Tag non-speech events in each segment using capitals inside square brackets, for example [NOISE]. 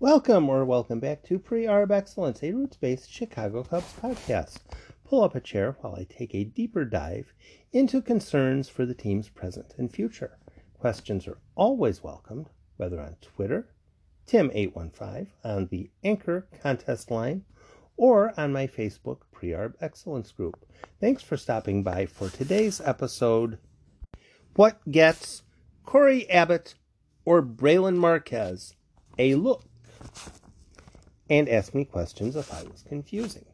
Welcome or welcome back to Pre Arb Excellence, a roots based Chicago Cubs podcast. Pull up a chair while I take a deeper dive into concerns for the team's present and future. Questions are always welcomed, whether on Twitter, Tim815, on the Anchor contest line, or on my Facebook Pre Arb Excellence group. Thanks for stopping by for today's episode. What gets Cory Abbott or Brailyn Marquez a look? And ask me questions if I was confusing.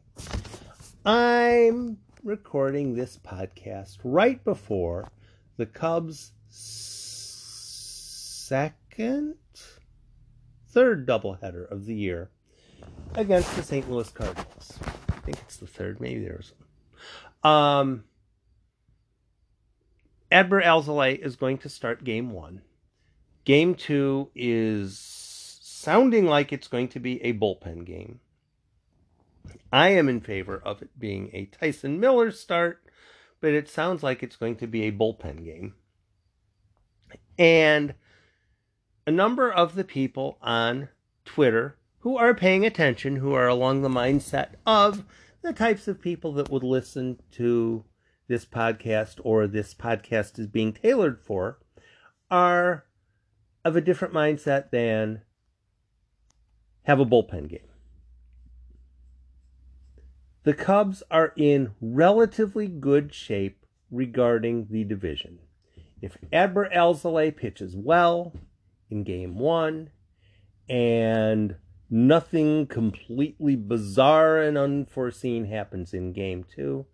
I'm recording this podcast right before the Cubs' second, third doubleheader of the year against the St. Louis Cardinals. I think it's the third, maybe there's um Adbert Alzolay is going to start game one. Game two is sounding like it's going to be a bullpen game. I am in favor of it being a Tyson Miller start, but it sounds like it's going to be a bullpen game. And a number of the people on Twitter who are paying attention, who are along the mindset of the types of people that would listen to this podcast or this podcast is being tailored for, are of a different mindset than have a bullpen game. The Cubs are in relatively good shape regarding the division. If Adbert Alzolay pitches well in game one and nothing completely bizarre and unforeseen happens in game two,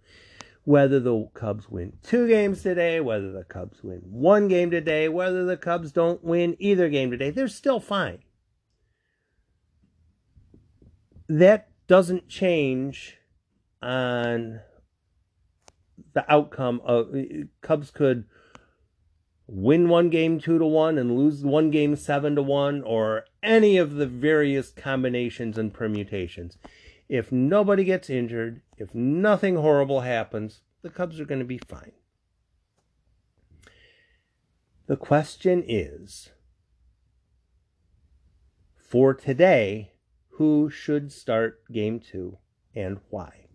whether the Cubs win two games today, whether the Cubs win one game today, whether the Cubs don't win either game today, they're still fine. That doesn't change on the outcome of Cubs could win one game two to one and lose one game seven to one or any of the various combinations and permutations. If nobody gets injured, if nothing horrible happens, the Cubs are going to be fine. The question is for today, who should start game two and why?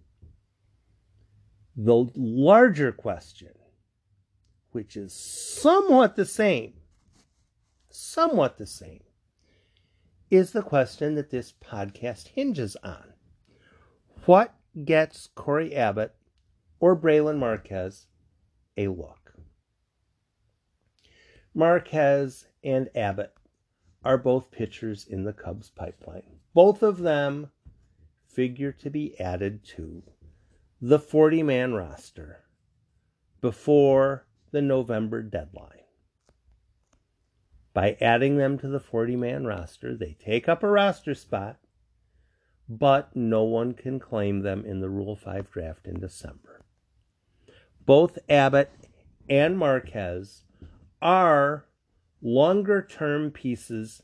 The larger question, which is somewhat the same, somewhat the same, is the question that this podcast hinges on. What gets Cory Abbott or Brailyn Marquez a look? Marquez and Abbott are both pitchers in the Cubs pipeline. Both of them figure to be added to the 40 man roster before the November deadline. By adding them to the 40 man roster, they take up a roster spot, but no one can claim them in the Rule 5 draft in December. Both Abbott and Marquez are longer term pieces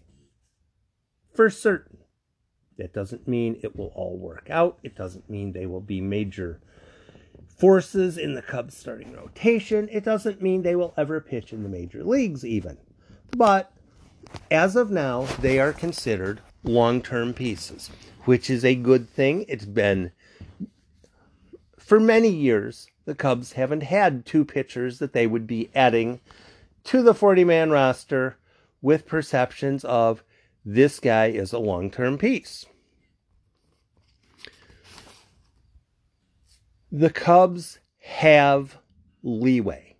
for certain. That doesn't mean it will all work out. It doesn't mean they will be major forces in the Cubs starting rotation. It doesn't mean they will ever pitch in the major leagues, even. But as of now, they are considered long term pieces, which is a good thing. It's been for many years, the Cubs haven't had two pitchers that they would be adding to the 40 man roster with perceptions of this guy is a long term piece. the Cubs have leeway.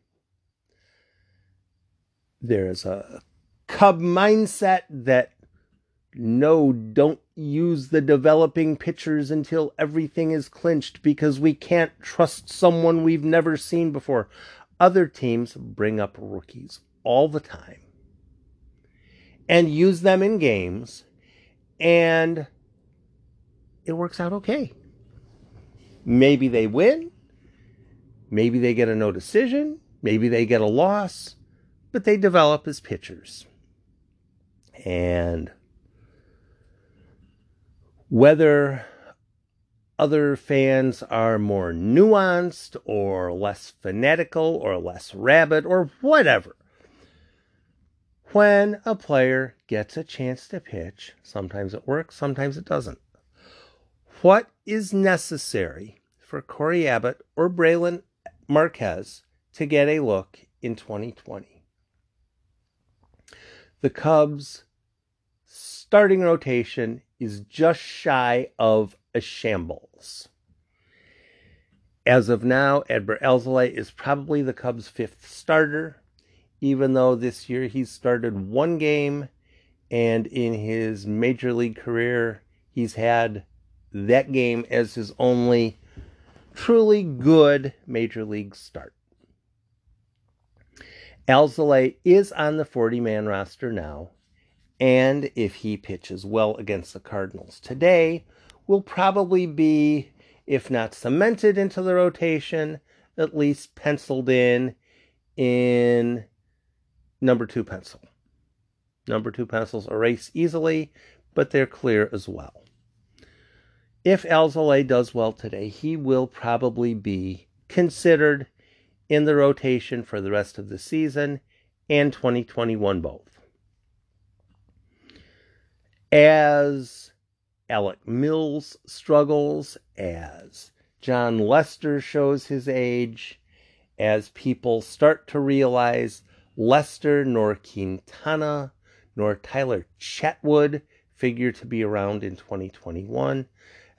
There's a Cub mindset that no, don't use the developing pitchers until everything is clinched because we can't trust someone we've never seen before. Other teams bring up rookies all the time and use them in games, and it works out okay. Maybe they win. Maybe they get a no decision. Maybe they get a loss. But they develop as pitchers. And whether other fans are more nuanced or less fanatical or less rabid or whatever. when a player gets a chance to pitch, sometimes it works, sometimes it doesn't. What is necessary for Cory Abbott or Brailyn Marquez to get a look in 2020? The Cubs' starting rotation is just shy of a shambles. As of now, Adbert Alzolay is probably the Cubs' fifth starter even though this year he's started one game and in his major league career he's had that game as his only truly good major league start. Alzolay is on the 40 man roster now, and if he pitches well against the Cardinals today, will probably be, if not cemented into the rotation, at least penciled in in number two pencil. Number two pencils erase easily, but they're clear as well. If Alzolay does well today, he will probably be considered in the rotation for the rest of the season and 2021 both. As Alec Mills struggles, as Jon Lester shows his age, as people start to realize Lester nor Quintana nor Tyler Chatwood figure to be around in 2021.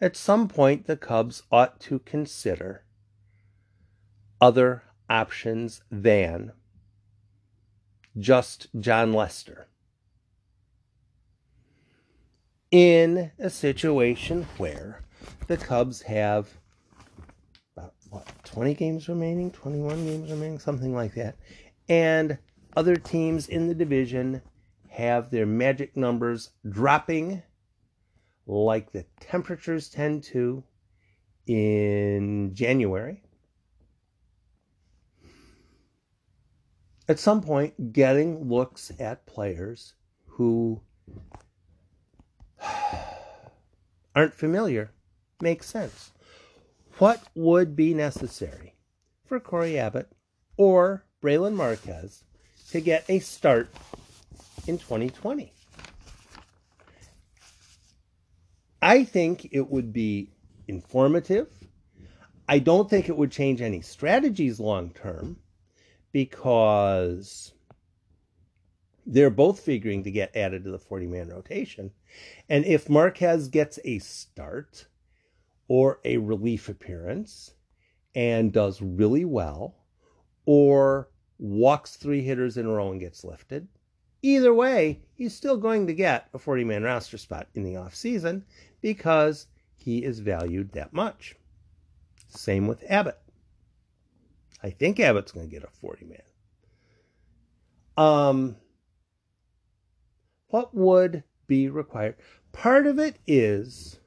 At some point, the Cubs ought to consider other options than just Jon Lester. In a situation where the Cubs have about what 20 games remaining, 21 games remaining, something like that, and other teams in the division have their magic numbers dropping like the temperatures tend to in January. At some point, getting looks at players who aren't familiar makes sense. What would be necessary for Cory Abbott or Brailyn Marquez to get a start in 2020. I think it would be informative. I don't think it would change any strategies long term because they're both figuring to get added to the 40 man rotation. And if Marquez gets a start or a relief appearance and does really well, or walks three hitters in a row and gets lifted. Either way, he's still going to get a 40 man roster spot in the offseason because he is valued that much. Same with Abbott. I think Abbott's going to get a 40 man. Um, what would be required? Part of it is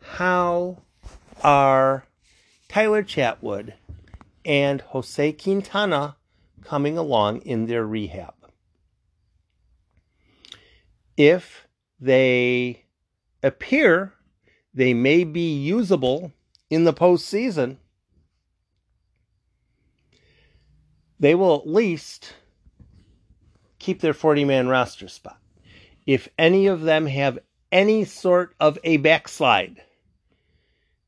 how are Tyler Chatwood and Jose Quintana coming along in their rehab. If they appear they may be usable in the postseason, they will at least keep their 40 man roster spot. If any of them have any sort of a backslide,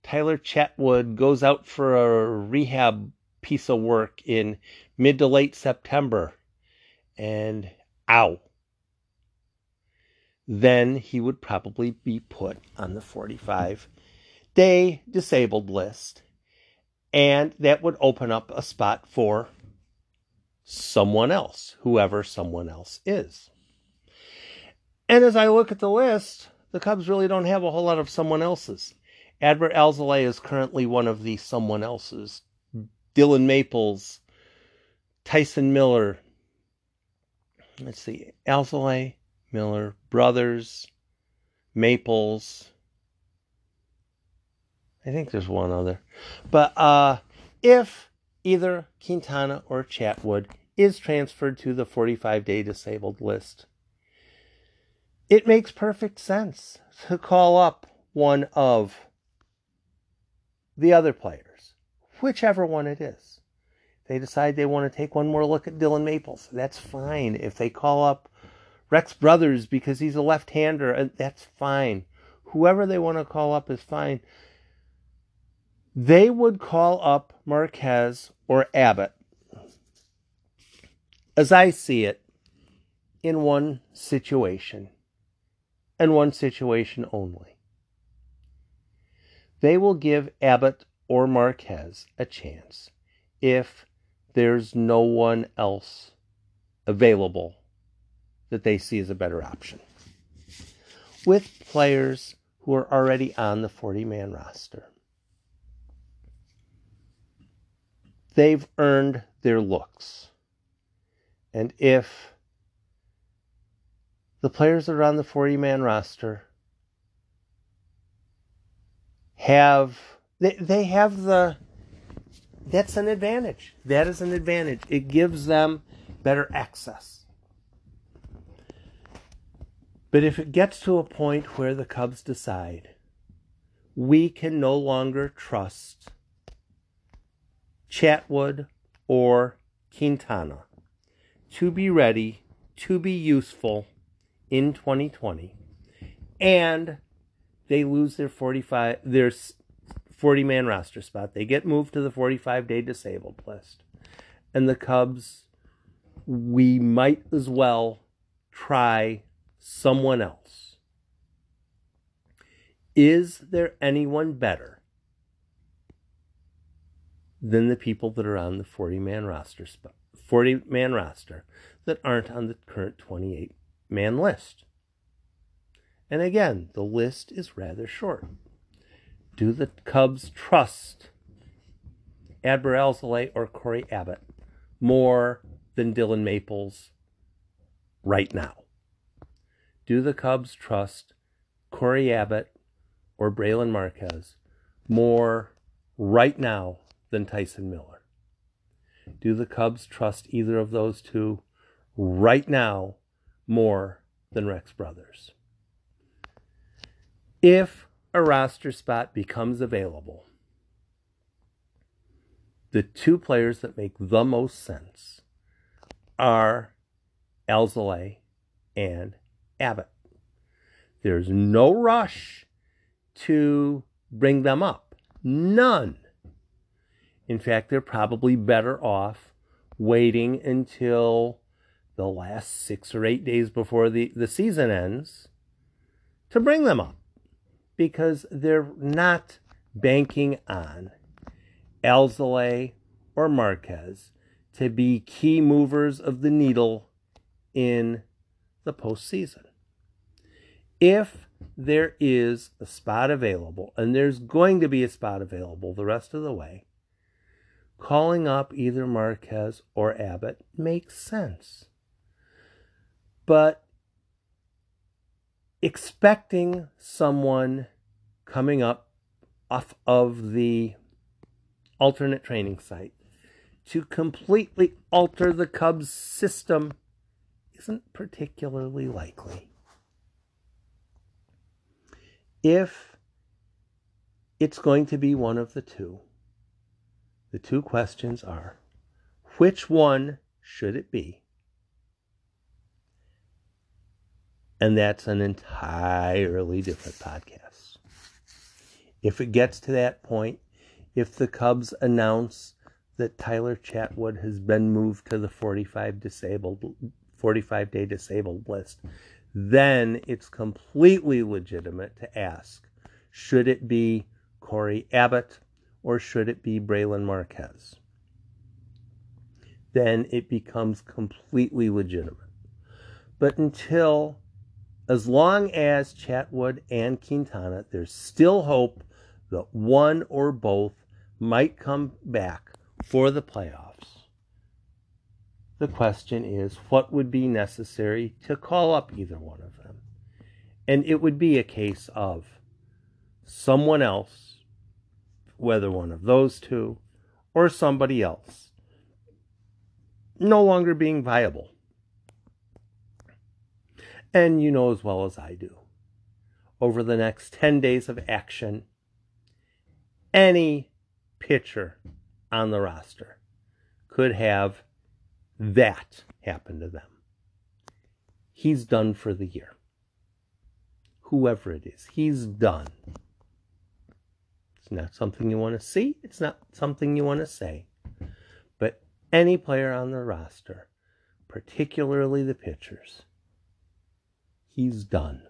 Tyler Chatwood goes out for a rehab piece of work in mid to late September and ow, then he would probably be put on the 45 day disabled list. And that would open up a spot for someone else, whoever someone else is. And as I look at the list, the Cubs really don't have a whole lot of someone else's. Adbert Alzolay is currently one of the someone else's Dillon Maples, Tyson Miller. Let's see, Alzolay, Miller, Brothers, Maples. I think there's one other. But uh, if either Quintana or Chatwood is transferred to the 45 day disabled list, it makes perfect sense to call up one of the other players whichever one it is. they decide they want to take one more look at Dillon Maples. That's fine. If they call up Rex Brothers because he's a left hander, uh, that's fine. Whoever they want to call up is fine. They would call up Marquez or Abbott, as I see it, in one situation, and one situation only. They will give Abbott or Marquez a chance if there's no one else available that they see as a better option. With players who are already on the 40 man roster, they've earned their looks. And if the players that are on the 40 man roster have they, they have the that's an advantage. That is an advantage. It gives them better access. But if it gets to a point where the Cubs decide we can no longer trust Chatwood or Quintana to be ready, to be useful in 2020, and they lose their 45 their 40 man roster spot. They get moved to the 45 day disabled list. And the Cubs, we might as well try someone else. Is there anyone better than the people that are on the 40 man roster spot, 40 man roster that aren't on the current 28 man list? And again, the list is rather short. Do the Cubs trust Adbert Alzolay or Cory Abbott more than Dillon Maples right now? Do the Cubs trust Cory Abbott or Brailyn Marquez more right now than Tyson Miller? Do the Cubs trust either of those two right now more than Rex Brothers? If a roster spot becomes available, the two players that make the most sense are Alzolay and Abbott. There's no rush to bring them up. None. In fact, they're probably better off waiting until the last six or eight days before the, the season ends to bring them up because they're not banking on Alzolay or Marquez to be key movers of the needle in the postseason. If there is a spot available, and there's going to be a spot available the rest of the way, calling up either Marquez or Abbott makes sense. But expecting someone coming up off of the alternate training site to completely alter the Cubs' system isn't particularly likely. If it's going to be one of the two, the two questions are which one should it be? And that's an entirely different podcast. If it gets to that point, if the Cubs announce that Tyler Chatwood has been moved to the 45 disabled 45 day disabled list, then it's completely legitimate to ask should it be Cory Abbott or should it be Brailyn Marquez? Then it becomes completely legitimate. But until as long as Chatwood and Quintana, there's still hope that one or both might come back for the playoffs. The question is what would be necessary to call up either one of them? And it would be a case of someone else, whether one of those two or somebody else, no longer being viable. And you know as well as I do, over the next 10 days of action, any pitcher on the roster could have that happen to them. He's done for the year. Whoever it is, he's done. It's not something you want to see, it's not something you want to say. But any player on the roster, particularly the pitchers, he's done.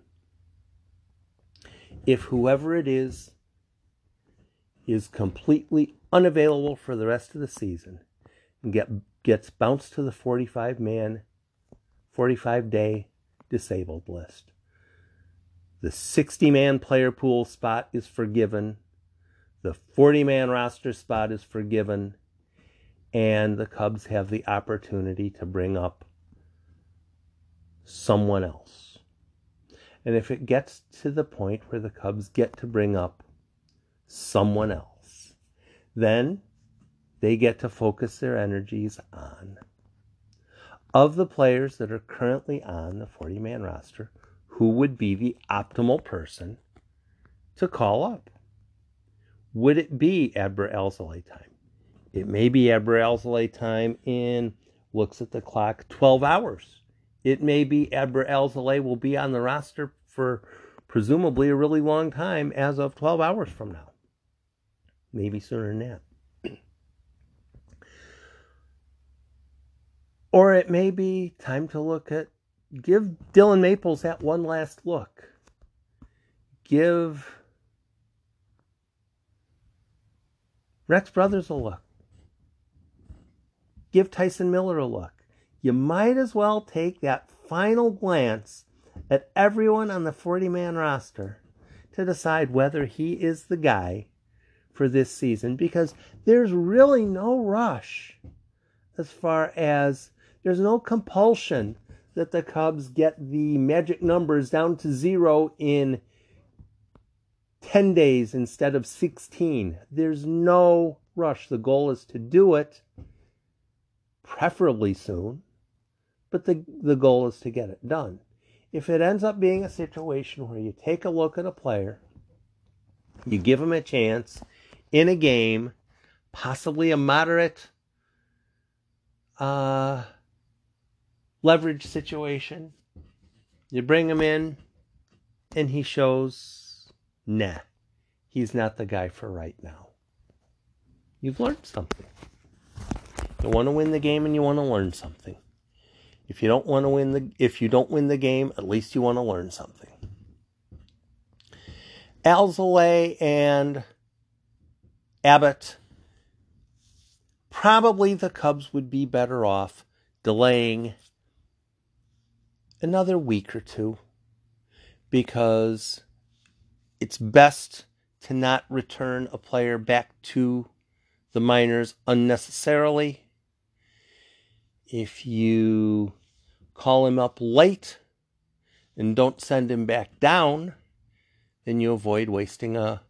If whoever it is is completely unavailable for the rest of the season and get, gets bounced to the 45 man, 45 day disabled list. The 60 man player pool spot is forgiven. The 40 man roster spot is forgiven. And the Cubs have the opportunity to bring up someone else. And if it gets to the point where the Cubs get to bring up someone else, then they get to focus their energies on. Of the players that are currently on the 40 man roster, who would be the optimal person to call up? Would it be Adbert Alzolay time? It may be Adbert Alzolay time in, looks at the clock, 12 hours. It may be Adbert Alzolay will be on the roster for presumably a really long time as of 12 hours from now. Maybe sooner than that. [CLEARS THROAT] Or it may be time to look at, give Dillon Maples that one last look. Give Rex Brothers a look. Give Tyson Miller a look. You might as well take that final glance at everyone on the 40 man roster to decide whether he is the guy for this season because there's really no rush as far as there's no compulsion that the Cubs get the magic numbers down to zero in 10 days instead of 16. There's no rush. The goal is to do it, preferably soon, but the, the goal is to get it done. If it ends up being a situation where you take a look at a player, you give him a chance in a game, possibly a moderate uh, leverage situation. You bring him in, and he shows, nah, he's not the guy for right now. You've learned something. You want to win the game and you want to learn something. If you don't want to win the if you don't win the game, at least you want to learn something. Alzolay and Abbott probably the Cubs would be better off delaying another week or two because it's best to not return a player back to the minors unnecessarily. If you call him up late and don't send him back down, then you avoid wasting a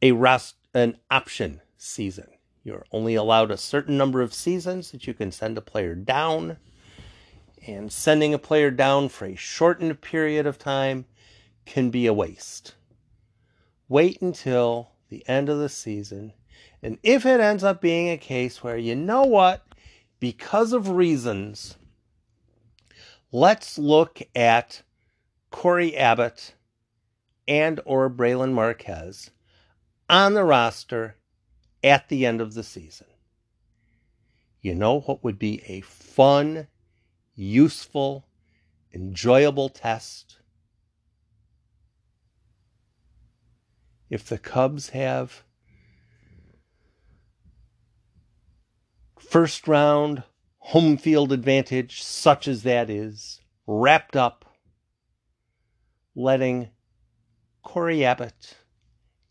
a rest an option season. You're only allowed a certain number of seasons that you can send a player down and sending a player down for a shortened period of time can be a waste. Wait until the end of the season, and if it ends up being a case where you know what, because of reasons, let's look at Cory Abbott and or Brailyn Marquez on the roster at the end of the season. You know what would be a fun useful, enjoyable test. If the Cubs have first round home field advantage, such as that is, wrapped up, letting Cory Abbott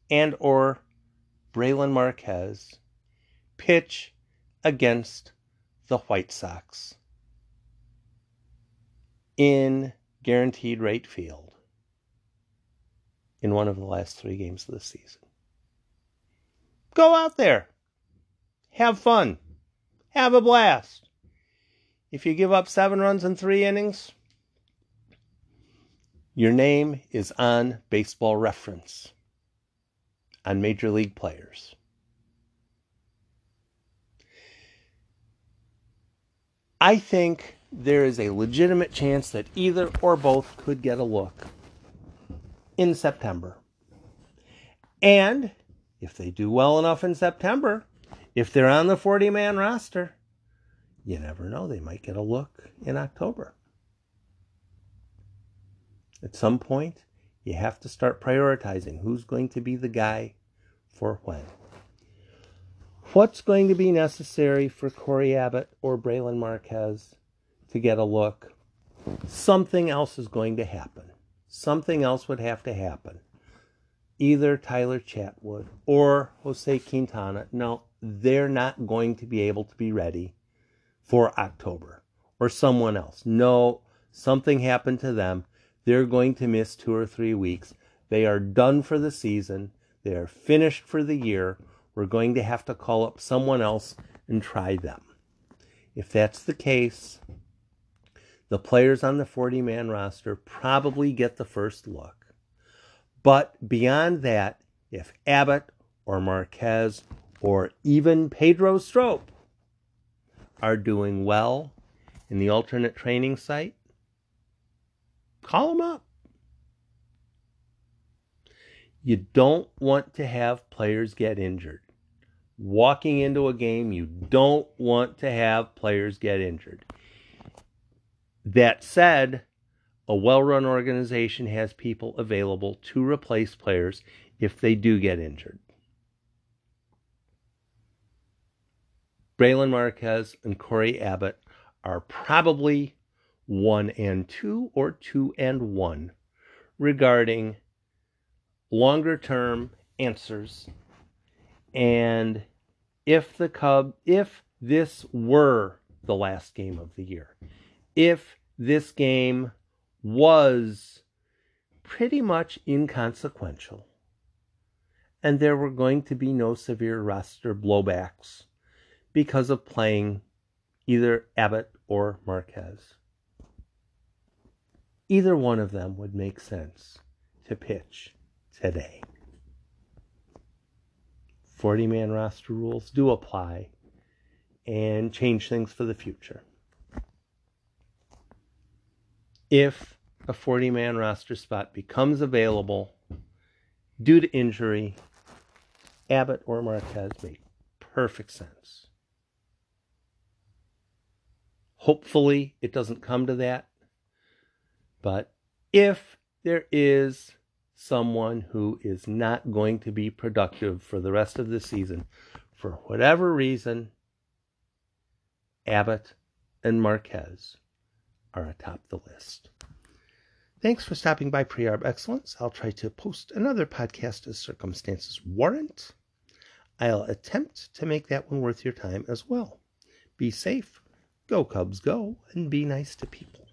and or Brailyn Marquez pitch against the White Sox in guaranteed right field in one of the last three games of the season. Go out there. Have fun. Have a blast. If you give up seven runs in three innings, your name is on baseball reference, on major league players. I think there is a legitimate chance that either or both could get a look in September. And if they do well enough in September, if they're on the 40 man roster, you never know, they might get a look in October. At some point, you have to start prioritizing who's going to be the guy for when. What's going to be necessary for Cory Abbott or Brailyn Marquez to get a look? Something else is going to happen. Something else would have to happen. Either Tyler Chatwood or Jose Quintana. No, they're not going to be able to be ready for October or someone else. No, something happened to them. They're going to miss two or three weeks. They are done for the season. They are finished for the year. We're going to have to call up someone else and try them. If that's the case, the players on the 40 man roster probably get the first look. But beyond that, if Abbott or Marquez or even Pedro Strop are doing well in the alternate training site, call them up. You don't want to have players get injured. Walking into a game, you don't want to have players get injured. That said, a well run organization has people available to replace players if they do get injured. Brailyn Marquez and Cory Abbott are probably one and two or two and one regarding longer term answers and if the cub if this were the last game of the year if this game was pretty much inconsequential and there were going to be no severe roster blowbacks because of playing either Abbott or Marquez. Either one of them would make sense to pitch today. 40 man roster rules do apply and change things for the future. If a 40 man roster spot becomes available due to injury, Abbott or Marquez make perfect sense. Hopefully, it doesn't come to that. But if there is someone who is not going to be productive for the rest of the season, for whatever reason, Abbott and Marquez are atop the list. Thanks for stopping by Prearb Excellence. I'll try to post another podcast as circumstances warrant. I'll attempt to make that one worth your time as well. Be safe Go, Cubs, go, and be nice to people.